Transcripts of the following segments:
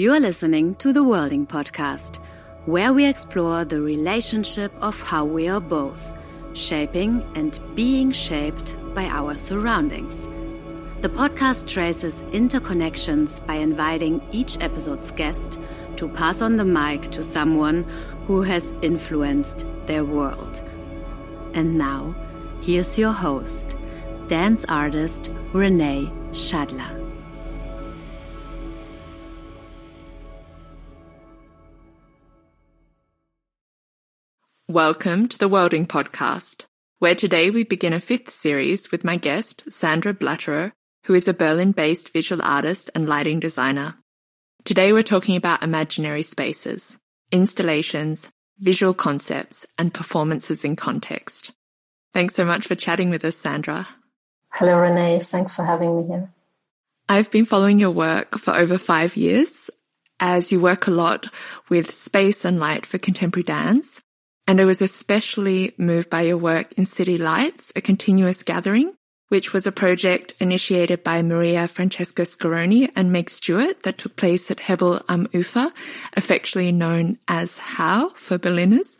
You are listening to the Worlding Podcast, where we explore the relationship of how we are both shaping and being shaped by our surroundings. The podcast traces interconnections by inviting each episode's guest to pass on the mic to someone who has influenced their world. And now, here's your host, dance artist Renae Shadler. Welcome to the Worlding Podcast, where today we begin a fifth series with my guest, Sandra Blatterer, who is a Berlin based visual artist and lighting designer. Today we're talking about imaginary spaces, installations, visual concepts, and performances in context. Thanks so much for chatting with us, Sandra. Hello, Renae. Thanks for having me here. I've been following your work for over five years as you work a lot with space and light for contemporary dance and I was especially moved by your work in City Lights, a continuous gathering, which was a project initiated by Maria Francesca Scaroni and Meg Stuart that took place at Hebbel am Ufer, affectionately known as HAU for Berliners.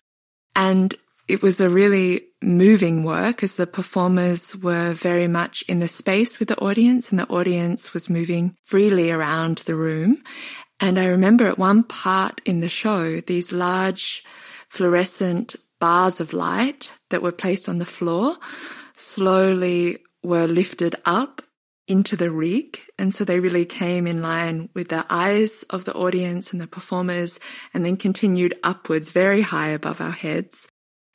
And it was a really moving work as the performers were very much in the space with the audience and the audience was moving freely around the room. And I remember at one part in the show, these large fluorescent bars of light that were placed on the floor slowly were lifted up into the rig. And so they really came in line with the eyes of the audience and the performers and then continued upwards very high above our heads.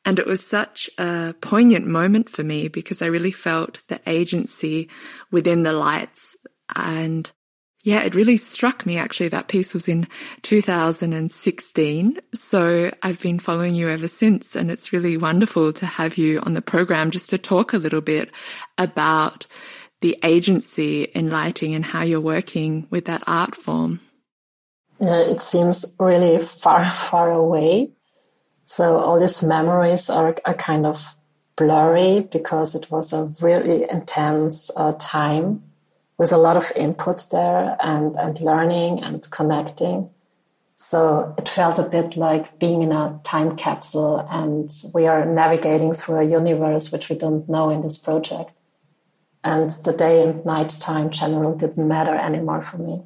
And it was such a poignant moment for me because I really felt the agency within the lights and yeah, it really struck me actually. That piece was in 2016. So I've been following you ever since. And it's really wonderful to have you on the program just to talk a little bit about the agency in lighting and how you're working with that art form. Yeah, it seems really far, far away. So all these memories are, are kind of blurry because it was a really intense uh, time with a lot of input there and, and learning and connecting. So it felt a bit like being in a time capsule and we are navigating through a universe which we don't know in this project. And the day and night time generally didn't matter anymore for me.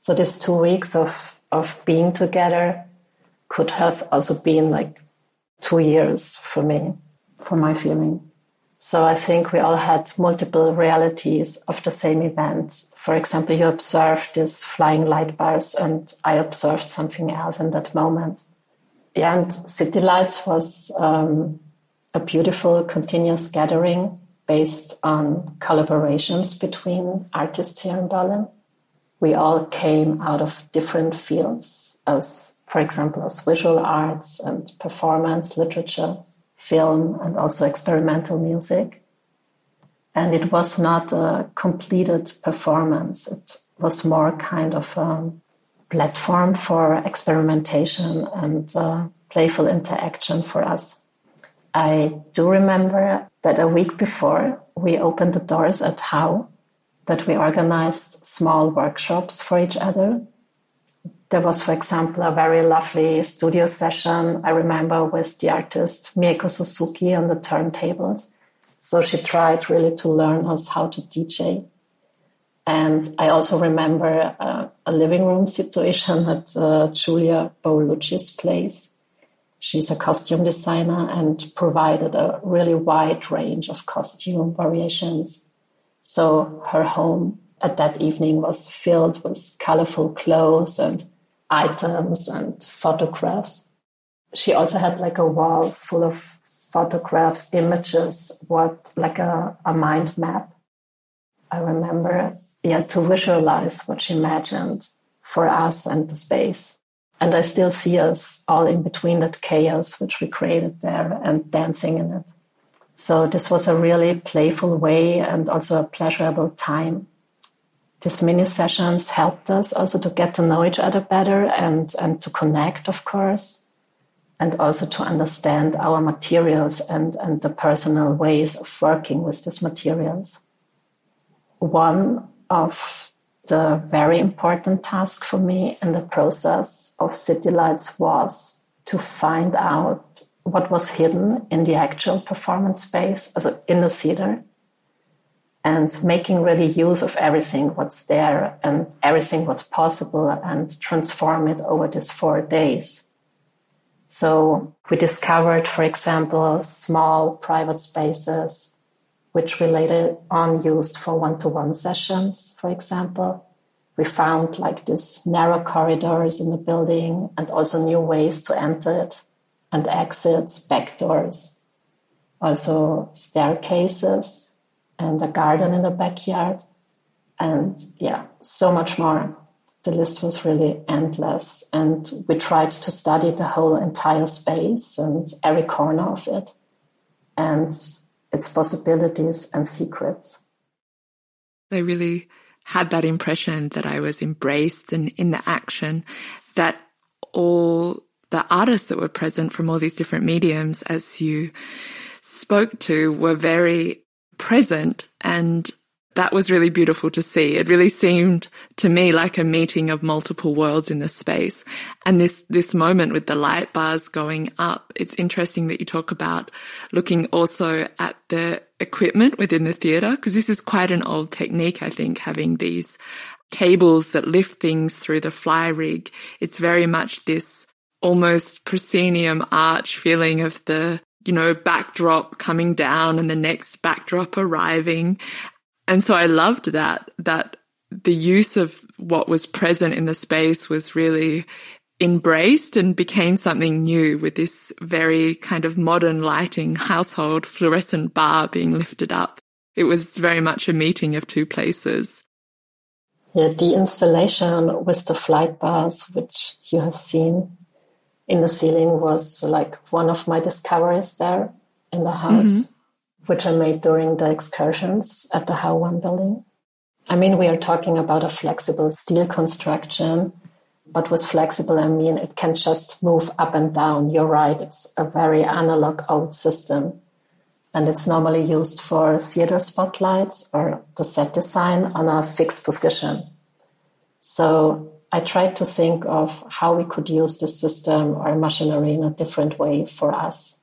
So these two weeks of, of being together could have also been like two years for me, for my feeling. So I think we all had multiple realities of the same event. For example, you observed these flying light bars, and I observed something else in that moment. Yeah, and City Lights was um, a beautiful continuous gathering based on collaborations between artists here in Berlin. We all came out of different fields, as for example, as visual arts and performance, literature film and also experimental music. And it was not a completed performance. It was more kind of a platform for experimentation and uh, playful interaction for us. I do remember that a week before we opened the doors at HAU, that we organized small workshops for each other there was, for example, a very lovely studio session I remember with the artist Mieko Suzuki on the turntables. So she tried really to learn us how to DJ. And I also remember uh, a living room situation at uh, Julia Paolucci's place. She's a costume designer and provided a really wide range of costume variations. So her home at that evening was filled with colorful clothes and items and photographs. She also had like a wall full of photographs, images, what like a, a mind map. I remember, yeah, to visualize what she imagined for us and the space. And I still see us all in between that chaos which we created there and dancing in it. So this was a really playful way and also a pleasurable time these mini sessions helped us also to get to know each other better and, and to connect, of course, and also to understand our materials and, and the personal ways of working with these materials. One of the very important task for me in the process of City Lights was to find out what was hidden in the actual performance space, also in the theater, and making really use of everything what's there and everything what's possible and transform it over these four days. So we discovered, for example, small private spaces which we later on used for one-to-one sessions, for example. We found like these narrow corridors in the building and also new ways to enter it and exits, back doors, also staircases and a garden in the backyard. And yeah, so much more. The list was really endless. And we tried to study the whole entire space and every corner of it and its possibilities and secrets. I really had that impression that I was embraced and in the action, that all the artists that were present from all these different mediums, as you spoke to, were very present and that was really beautiful to see. It really seemed to me like a meeting of multiple worlds in the space. And this, this moment with the light bars going up, it's interesting that you talk about looking also at the equipment within the theater, because this is quite an old technique, I think, having these cables that lift things through the fly rig. It's very much this almost proscenium arch feeling of the you know, backdrop coming down and the next backdrop arriving. And so I loved that, that the use of what was present in the space was really embraced and became something new with this very kind of modern lighting household fluorescent bar being lifted up. It was very much a meeting of two places. Yeah, the installation with the flight bars, which you have seen in the ceiling, was like one of my discoveries there in the house. Mm-hmm which I made during the excursions at the HAU1 building. I mean, we are talking about a flexible steel construction, but with flexible, I mean it can just move up and down. You're right, it's a very analog old system. And it's normally used for theater spotlights or the set design on a fixed position. So I tried to think of how we could use this system or machinery in a different way for us.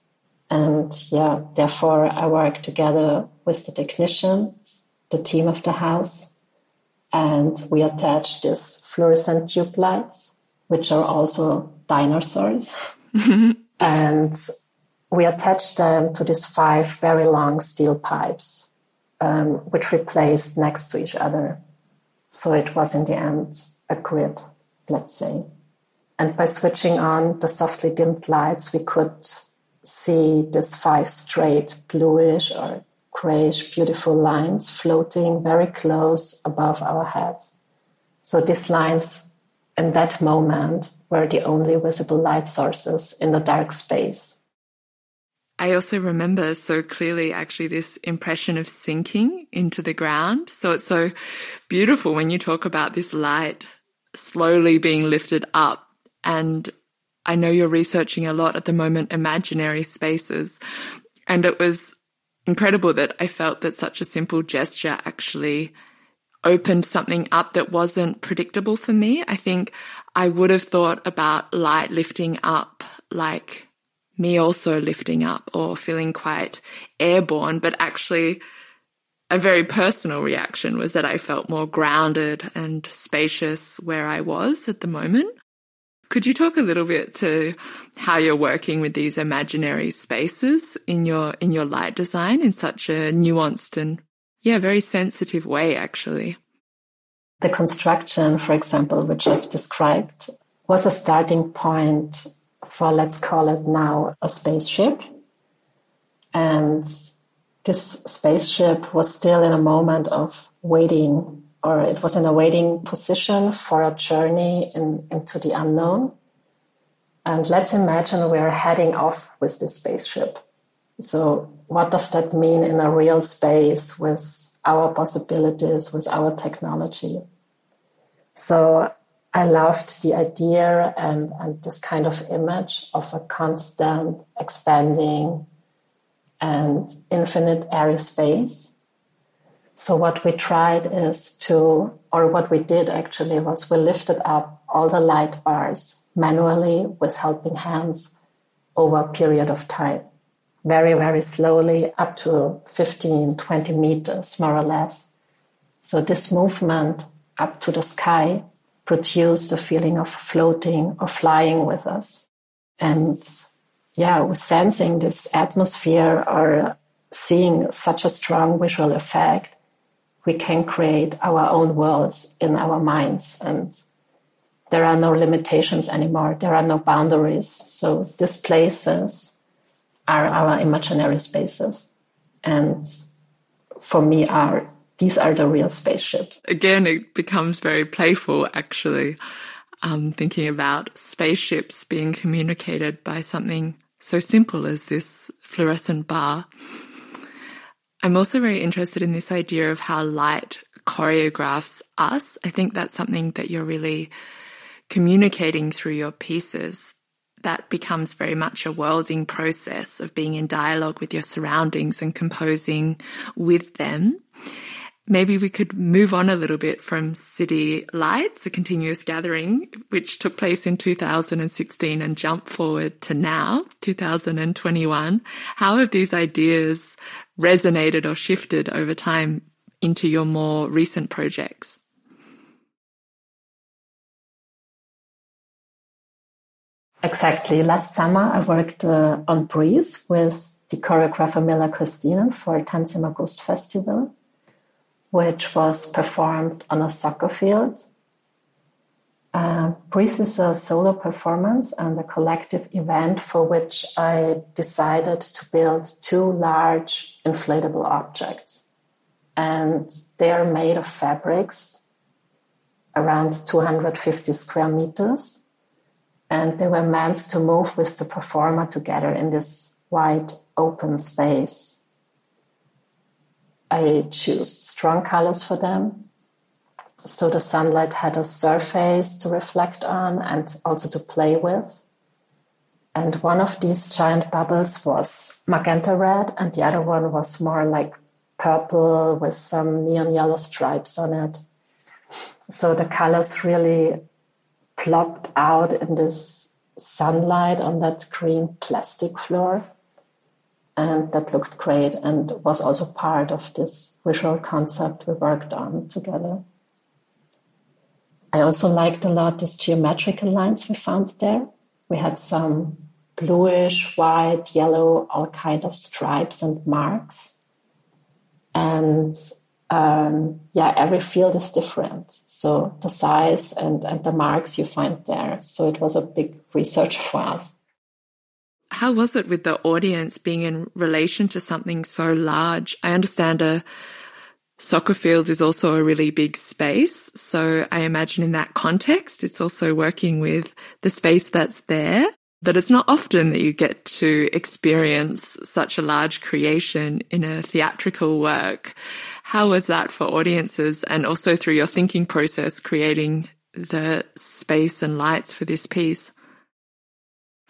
And yeah, therefore I work together with the technicians, the team of the house, and we attach these fluorescent tube lights, which are also dinosaurs. and we attach them to these five very long steel pipes, um, which we placed next to each other. So it was in the end a grid, let's say. And by switching on the softly dimmed lights, we could see these five straight bluish or grayish beautiful lines floating very close above our heads. So these lines in that moment were the only visible light sources in the dark space. I also remember so clearly actually this impression of sinking into the ground. So it's so beautiful when you talk about this light slowly being lifted up and I know you're researching a lot at the moment, imaginary spaces. And it was incredible that I felt that such a simple gesture actually opened something up that wasn't predictable for me. I think I would have thought about light lifting up like me also lifting up or feeling quite airborne, but actually a very personal reaction was that I felt more grounded and spacious where I was at the moment. Could you talk a little bit to how you're working with these imaginary spaces in your in your light design in such a nuanced and yeah, very sensitive way actually? The construction, for example, which I've described, was a starting point for let's call it now a spaceship. And this spaceship was still in a moment of waiting or it was in a waiting position for a journey in, into the unknown. And let's imagine we're heading off with this spaceship. So, what does that mean in a real space with our possibilities, with our technology? So, I loved the idea and, and this kind of image of a constant expanding and infinite airy space So what we tried is to, or what we did actually was we lifted up all the light bars manually with helping hands over a period of time. Very, very slowly, up to 15, 20 meters, more or less. So this movement up to the sky produced a feeling of floating or flying with us. And yeah, sensing this atmosphere or seeing such a strong visual effect, we can create our own worlds in our minds. And there are no limitations anymore, there are no boundaries. So these places are our imaginary spaces. And for me, are these are the real spaceships. Again, it becomes very playful, actually, um, thinking about spaceships being communicated by something so simple as this fluorescent bar. I'm also very interested in this idea of how light choreographs us. I think that's something that you're really communicating through your pieces. That becomes very much a worlding process of being in dialogue with your surroundings and composing with them. Maybe we could move on a little bit from City Lights, a continuous gathering, which took place in 2016 and jump forward to now, 2021. How have these ideas resonated or shifted over time into your more recent projects? Exactly. Last summer, I worked uh, on Breeze with the choreographer Milla Koistinen for Tanz im August Festival which was performed on a soccer field. Uh, Breeze is a solo performance and a collective event for which I decided to build two large inflatable objects. And they are made of fabrics around 250 square meters. And they were meant to move with the performer together in this wide open space. I choose strong colors for them. So the sunlight had a surface to reflect on and also to play with. And one of these giant bubbles was magenta red, and the other one was more like purple with some neon yellow stripes on it. So the colors really plopped out in this sunlight on that green plastic floor and that looked great and was also part of this visual concept we worked on together. I also liked a lot these geometrical lines we found there. We had some bluish, white, yellow, all kind of stripes and marks. And um, yeah, every field is different. So the size and, and the marks you find there. So it was a big research for us. How was it with the audience being in relation to something so large? I understand a soccer field is also a really big space. So I imagine in that context, it's also working with the space that's there. That it's not often that you get to experience such a large creation in a theatrical work. How was that for audiences and also through your thinking process, creating the space and lights for this piece?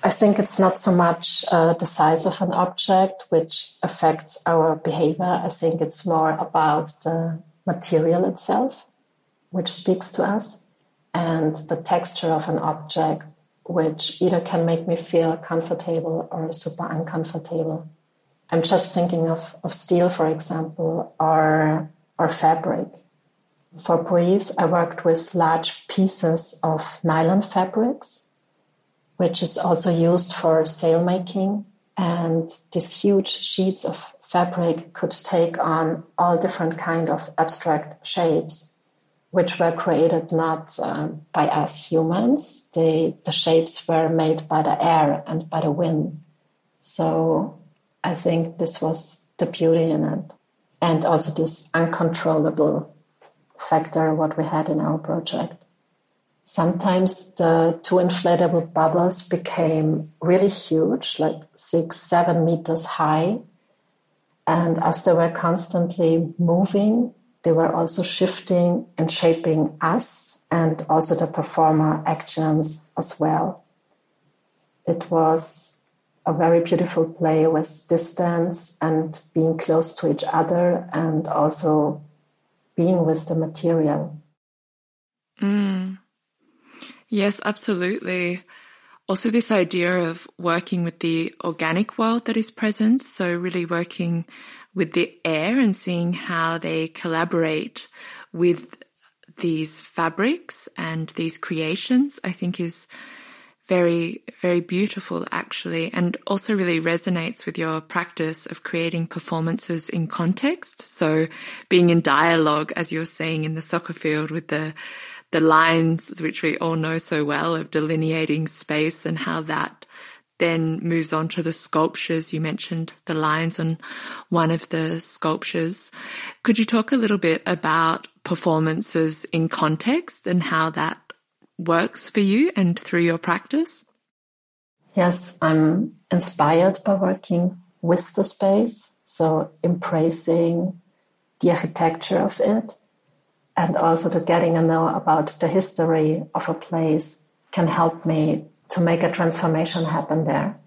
I think it's not so much uh, the size of an object which affects our behavior. I think it's more about the material itself, which speaks to us, and the texture of an object, which either can make me feel comfortable or super uncomfortable. I'm just thinking of, of steel, for example, or, or fabric. For Breeze, I worked with large pieces of nylon fabrics which is also used for sail making. And these huge sheets of fabric could take on all different kind of abstract shapes, which were created not uh, by us humans. They, the shapes were made by the air and by the wind. So I think this was the beauty in it. And also this uncontrollable factor, what we had in our project. Sometimes the two inflatable bubbles became really huge, like six, seven meters high. And as they were constantly moving, they were also shifting and shaping us and also the performer actions as well. It was a very beautiful play with distance and being close to each other and also being with the material. Mm. Yes, absolutely. Also, this idea of working with the organic world that is present. So, really working with the air and seeing how they collaborate with these fabrics and these creations, I think is very, very beautiful actually, and also really resonates with your practice of creating performances in context. So being in dialogue, as you're saying in the soccer field with the, the lines, which we all know so well of delineating space and how that then moves on to the sculptures. You mentioned the lines on one of the sculptures. Could you talk a little bit about performances in context and how that works for you and through your practice? Yes, I'm inspired by working with the space, so embracing the architecture of it, and also to getting a know about the history of a place can help me to make a transformation happen there.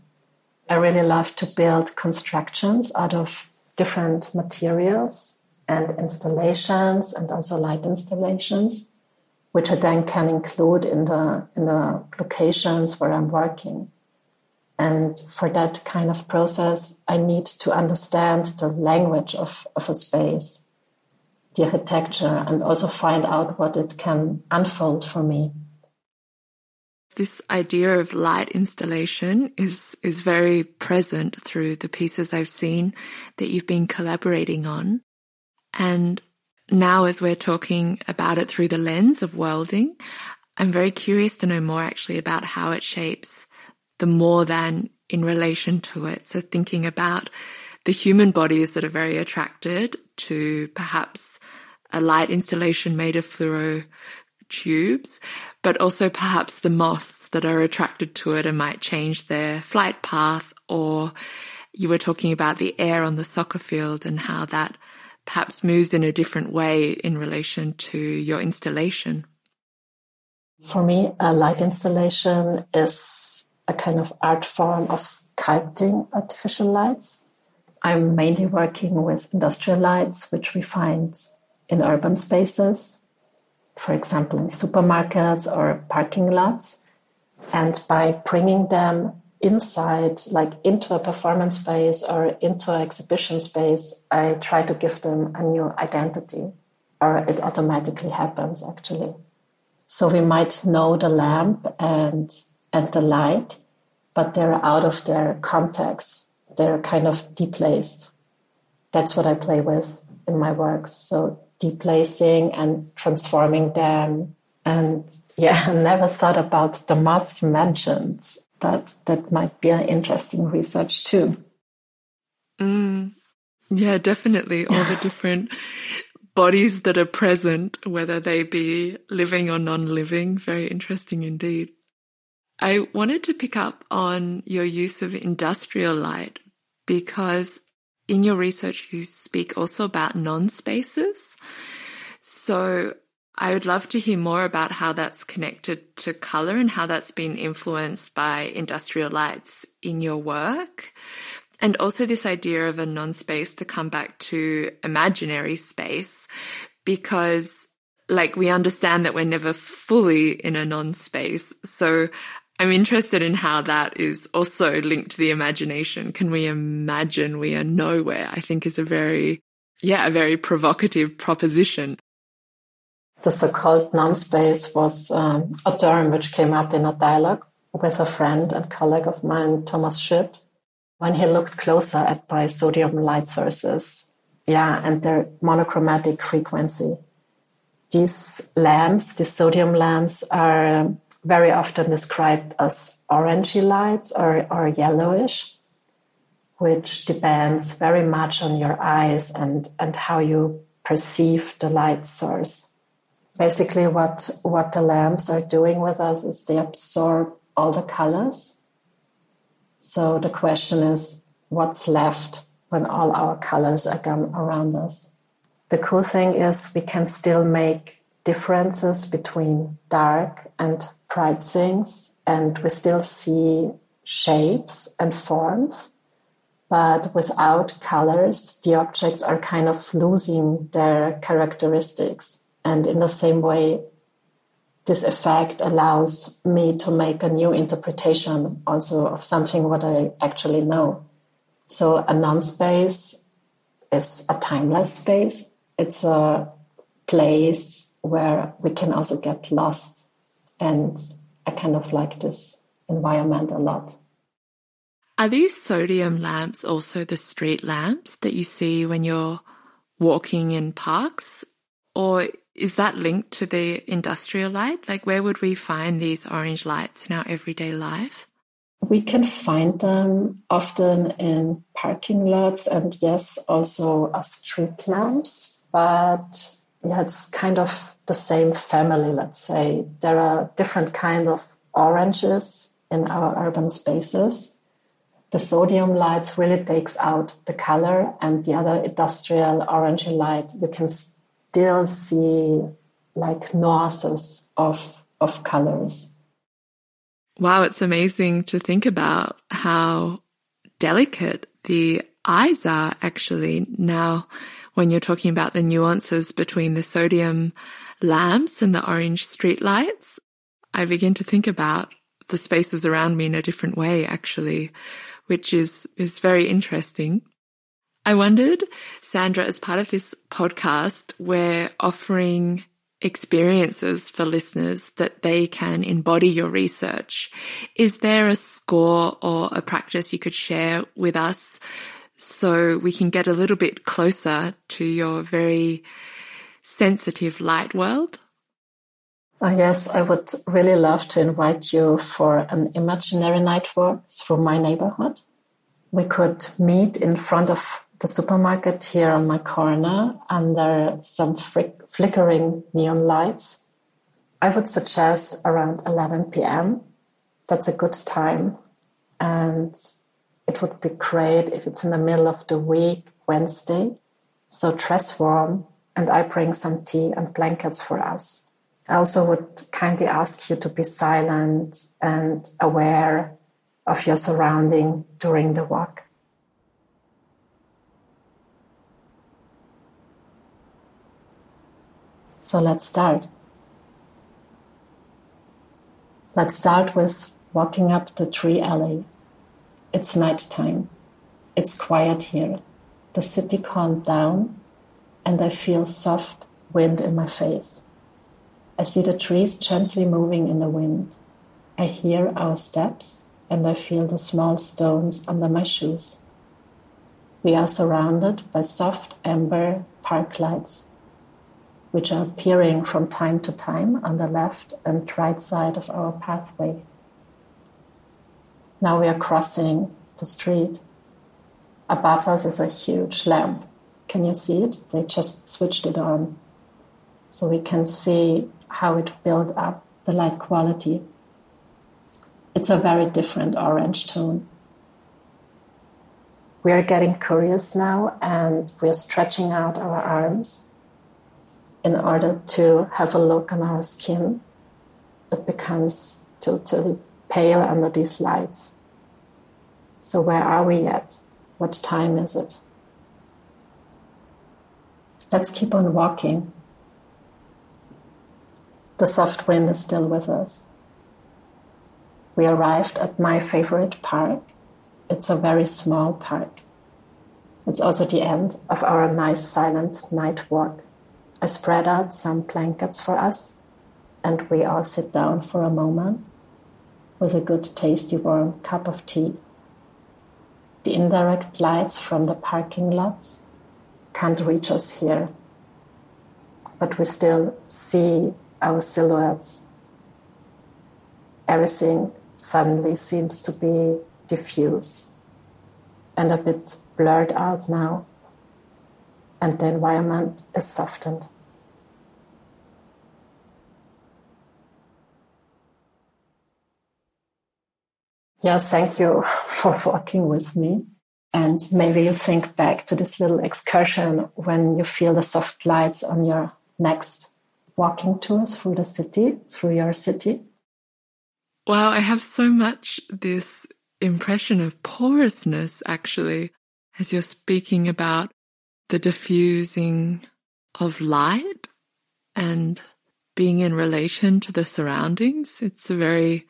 I really love to build constructions out of different materials and installations and also light installations which I then can include in the in the locations where I'm working. And for that kind of process, I need to understand the language of, of a space, the architecture, and also find out what it can unfold for me. This idea of light installation is, is very present through the pieces I've seen that you've been collaborating on. And now as we're talking about it through the lens of worlding, I'm very curious to know more actually about how it shapes the more than in relation to it. So thinking about the human bodies that are very attracted to perhaps a light installation made of fluoro tubes, but also perhaps the moths that are attracted to it and might change their flight path or you were talking about the air on the soccer field and how that perhaps moves in a different way in relation to your installation? For me, a light installation is a kind of art form of sculpting artificial lights. I'm mainly working with industrial lights, which we find in urban spaces, for example, in supermarkets or parking lots. And by bringing them inside, like into a performance space or into an exhibition space, I try to give them a new identity, or it automatically happens actually. So we might know the lamp and and the light, but they're out of their context. They're kind of deplaced. That's what I play with in my works. So deplacing and transforming them. And yeah, I never thought about the moth you mentioned that that might be an interesting research too. Mm, yeah, definitely. All the different bodies that are present, whether they be living or non-living. Very interesting indeed. I wanted to pick up on your use of industrial light because in your research, you speak also about non-spaces. So I would love to hear more about how that's connected to color and how that's been influenced by industrial lights in your work. And also this idea of a non-space to come back to imaginary space because like we understand that we're never fully in a non-space. So I'm interested in how that is also linked to the imagination. Can we imagine we are nowhere? I think is a very, yeah, a very provocative proposition the so-called non-space was um, a term which came up in a dialogue with a friend and colleague of mine, Thomas Schütt, when he looked closer at my sodium light sources. Yeah, and their monochromatic frequency. These lamps, these sodium lamps, are very often described as orangey lights or, or yellowish, which depends very much on your eyes and, and how you perceive the light source. Basically what what the lamps are doing with us is they absorb all the colors. So the question is what's left when all our colors are gone around us? The cool thing is we can still make differences between dark and bright things and we still see shapes and forms But without colors, the objects are kind of losing their characteristics. And in the same way, this effect allows me to make a new interpretation also of something what I actually know. So a non-space is a timeless space. It's a place where we can also get lost. And I kind of like this environment a lot. Are these sodium lamps also the street lamps that you see when you're walking in parks? Or is that linked to the industrial light? Like, where would we find these orange lights in our everyday life? We can find them often in parking lots and, yes, also as street lamps. But yeah, it's kind of the same family, let's say. There are different kind of oranges in our urban spaces. The sodium lights really takes out the color and the other industrial orange light you can still see like nuances of of colors. Wow it's amazing to think about how delicate the eyes are actually now when you're talking about the nuances between the sodium lamps and the orange street lights i begin to think about the spaces around me in a different way actually which is, is very interesting. I wondered, Sandra, as part of this podcast, we're offering experiences for listeners that they can embody your research. Is there a score or a practice you could share with us so we can get a little bit closer to your very sensitive light world? Oh, yes, I would really love to invite you for an imaginary night walk through my neighborhood. We could meet in front of the supermarket here on my corner under some flickering neon lights. I would suggest around 11 p.m. That's a good time. And it would be great if it's in the middle of the week, Wednesday. So dress warm and I bring some tea and blankets for us. I also would kindly ask you to be silent and aware of your surrounding during the walk. So let's start. Let's start with walking up the tree alley. It's nighttime. It's quiet here. The city calmed down, and I feel soft wind in my face. I see the trees gently moving in the wind. I hear our steps and I feel the small stones under my shoes. We are surrounded by soft amber park lights, which are appearing from time to time on the left and right side of our pathway. Now we are crossing the street. Above us is a huge lamp. Can you see it? They just switched it on. So we can see how it built up the light quality. It's a very different orange tone. We are getting curious now and we are stretching out our arms in order to have a look on our skin. It becomes totally pale under these lights. So, where are we at? What time is it? Let's keep on walking. The soft wind is still with us. We arrived at my favorite park. It's a very small park. It's also the end of our nice silent night walk. I spread out some blankets for us, and we all sit down for a moment with a good, tasty, warm cup of tea. The indirect lights from the parking lots can't reach us here, but we still see our silhouettes. Everything suddenly seems to be diffuse and a bit blurred out now, and the environment is softened. Yeah, thank you for walking with me. And maybe you think back to this little excursion when you feel the soft lights on your next walking tours through the city, through your city? Wow, I have so much this impression of porousness actually. as you're speaking about the diffusing of light and being in relation to the surroundings. It's a very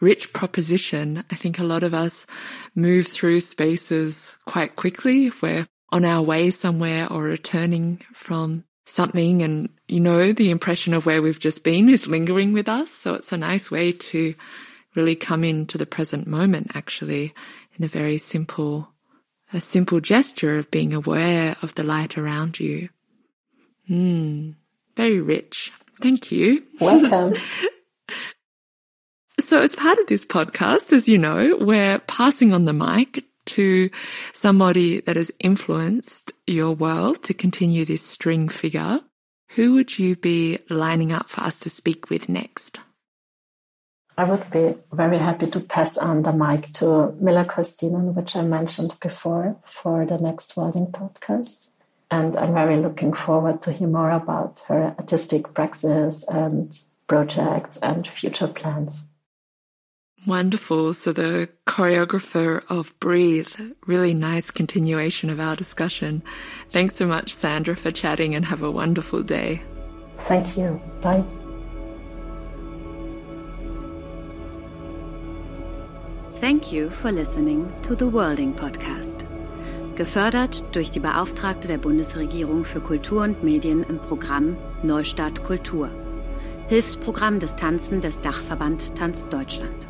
rich proposition. I think a lot of us move through spaces quite quickly if we're on our way somewhere or returning from something and you know the impression of where we've just been is lingering with us. So it's a nice way to really come into the present moment actually in a very simple a simple gesture of being aware of the light around you. Hmm, very rich. Thank you. Welcome. so as part of this podcast, as you know, we're passing on the mic to somebody that has influenced your world to continue this string figure. Who would you be lining up for us to speak with next? I would be very happy to pass on the mic to Milla Koistinen, which I mentioned before, for the next worlding podcast. And I'm very looking forward to hear more about her artistic praxis and projects and future plans. Wonderful. So the choreographer of Breeze, really nice continuation of our discussion. Thanks so much, Sandra, for chatting and have a wonderful day. Thank you. Bye. Thank you for listening to the Worlding Podcast. Gefördert durch die Beauftragte der Bundesregierung für Kultur und Medien im Programm Neustart Kultur. Hilfsprogramm DIS-TANZEN des Dachverband Tanz Deutschland.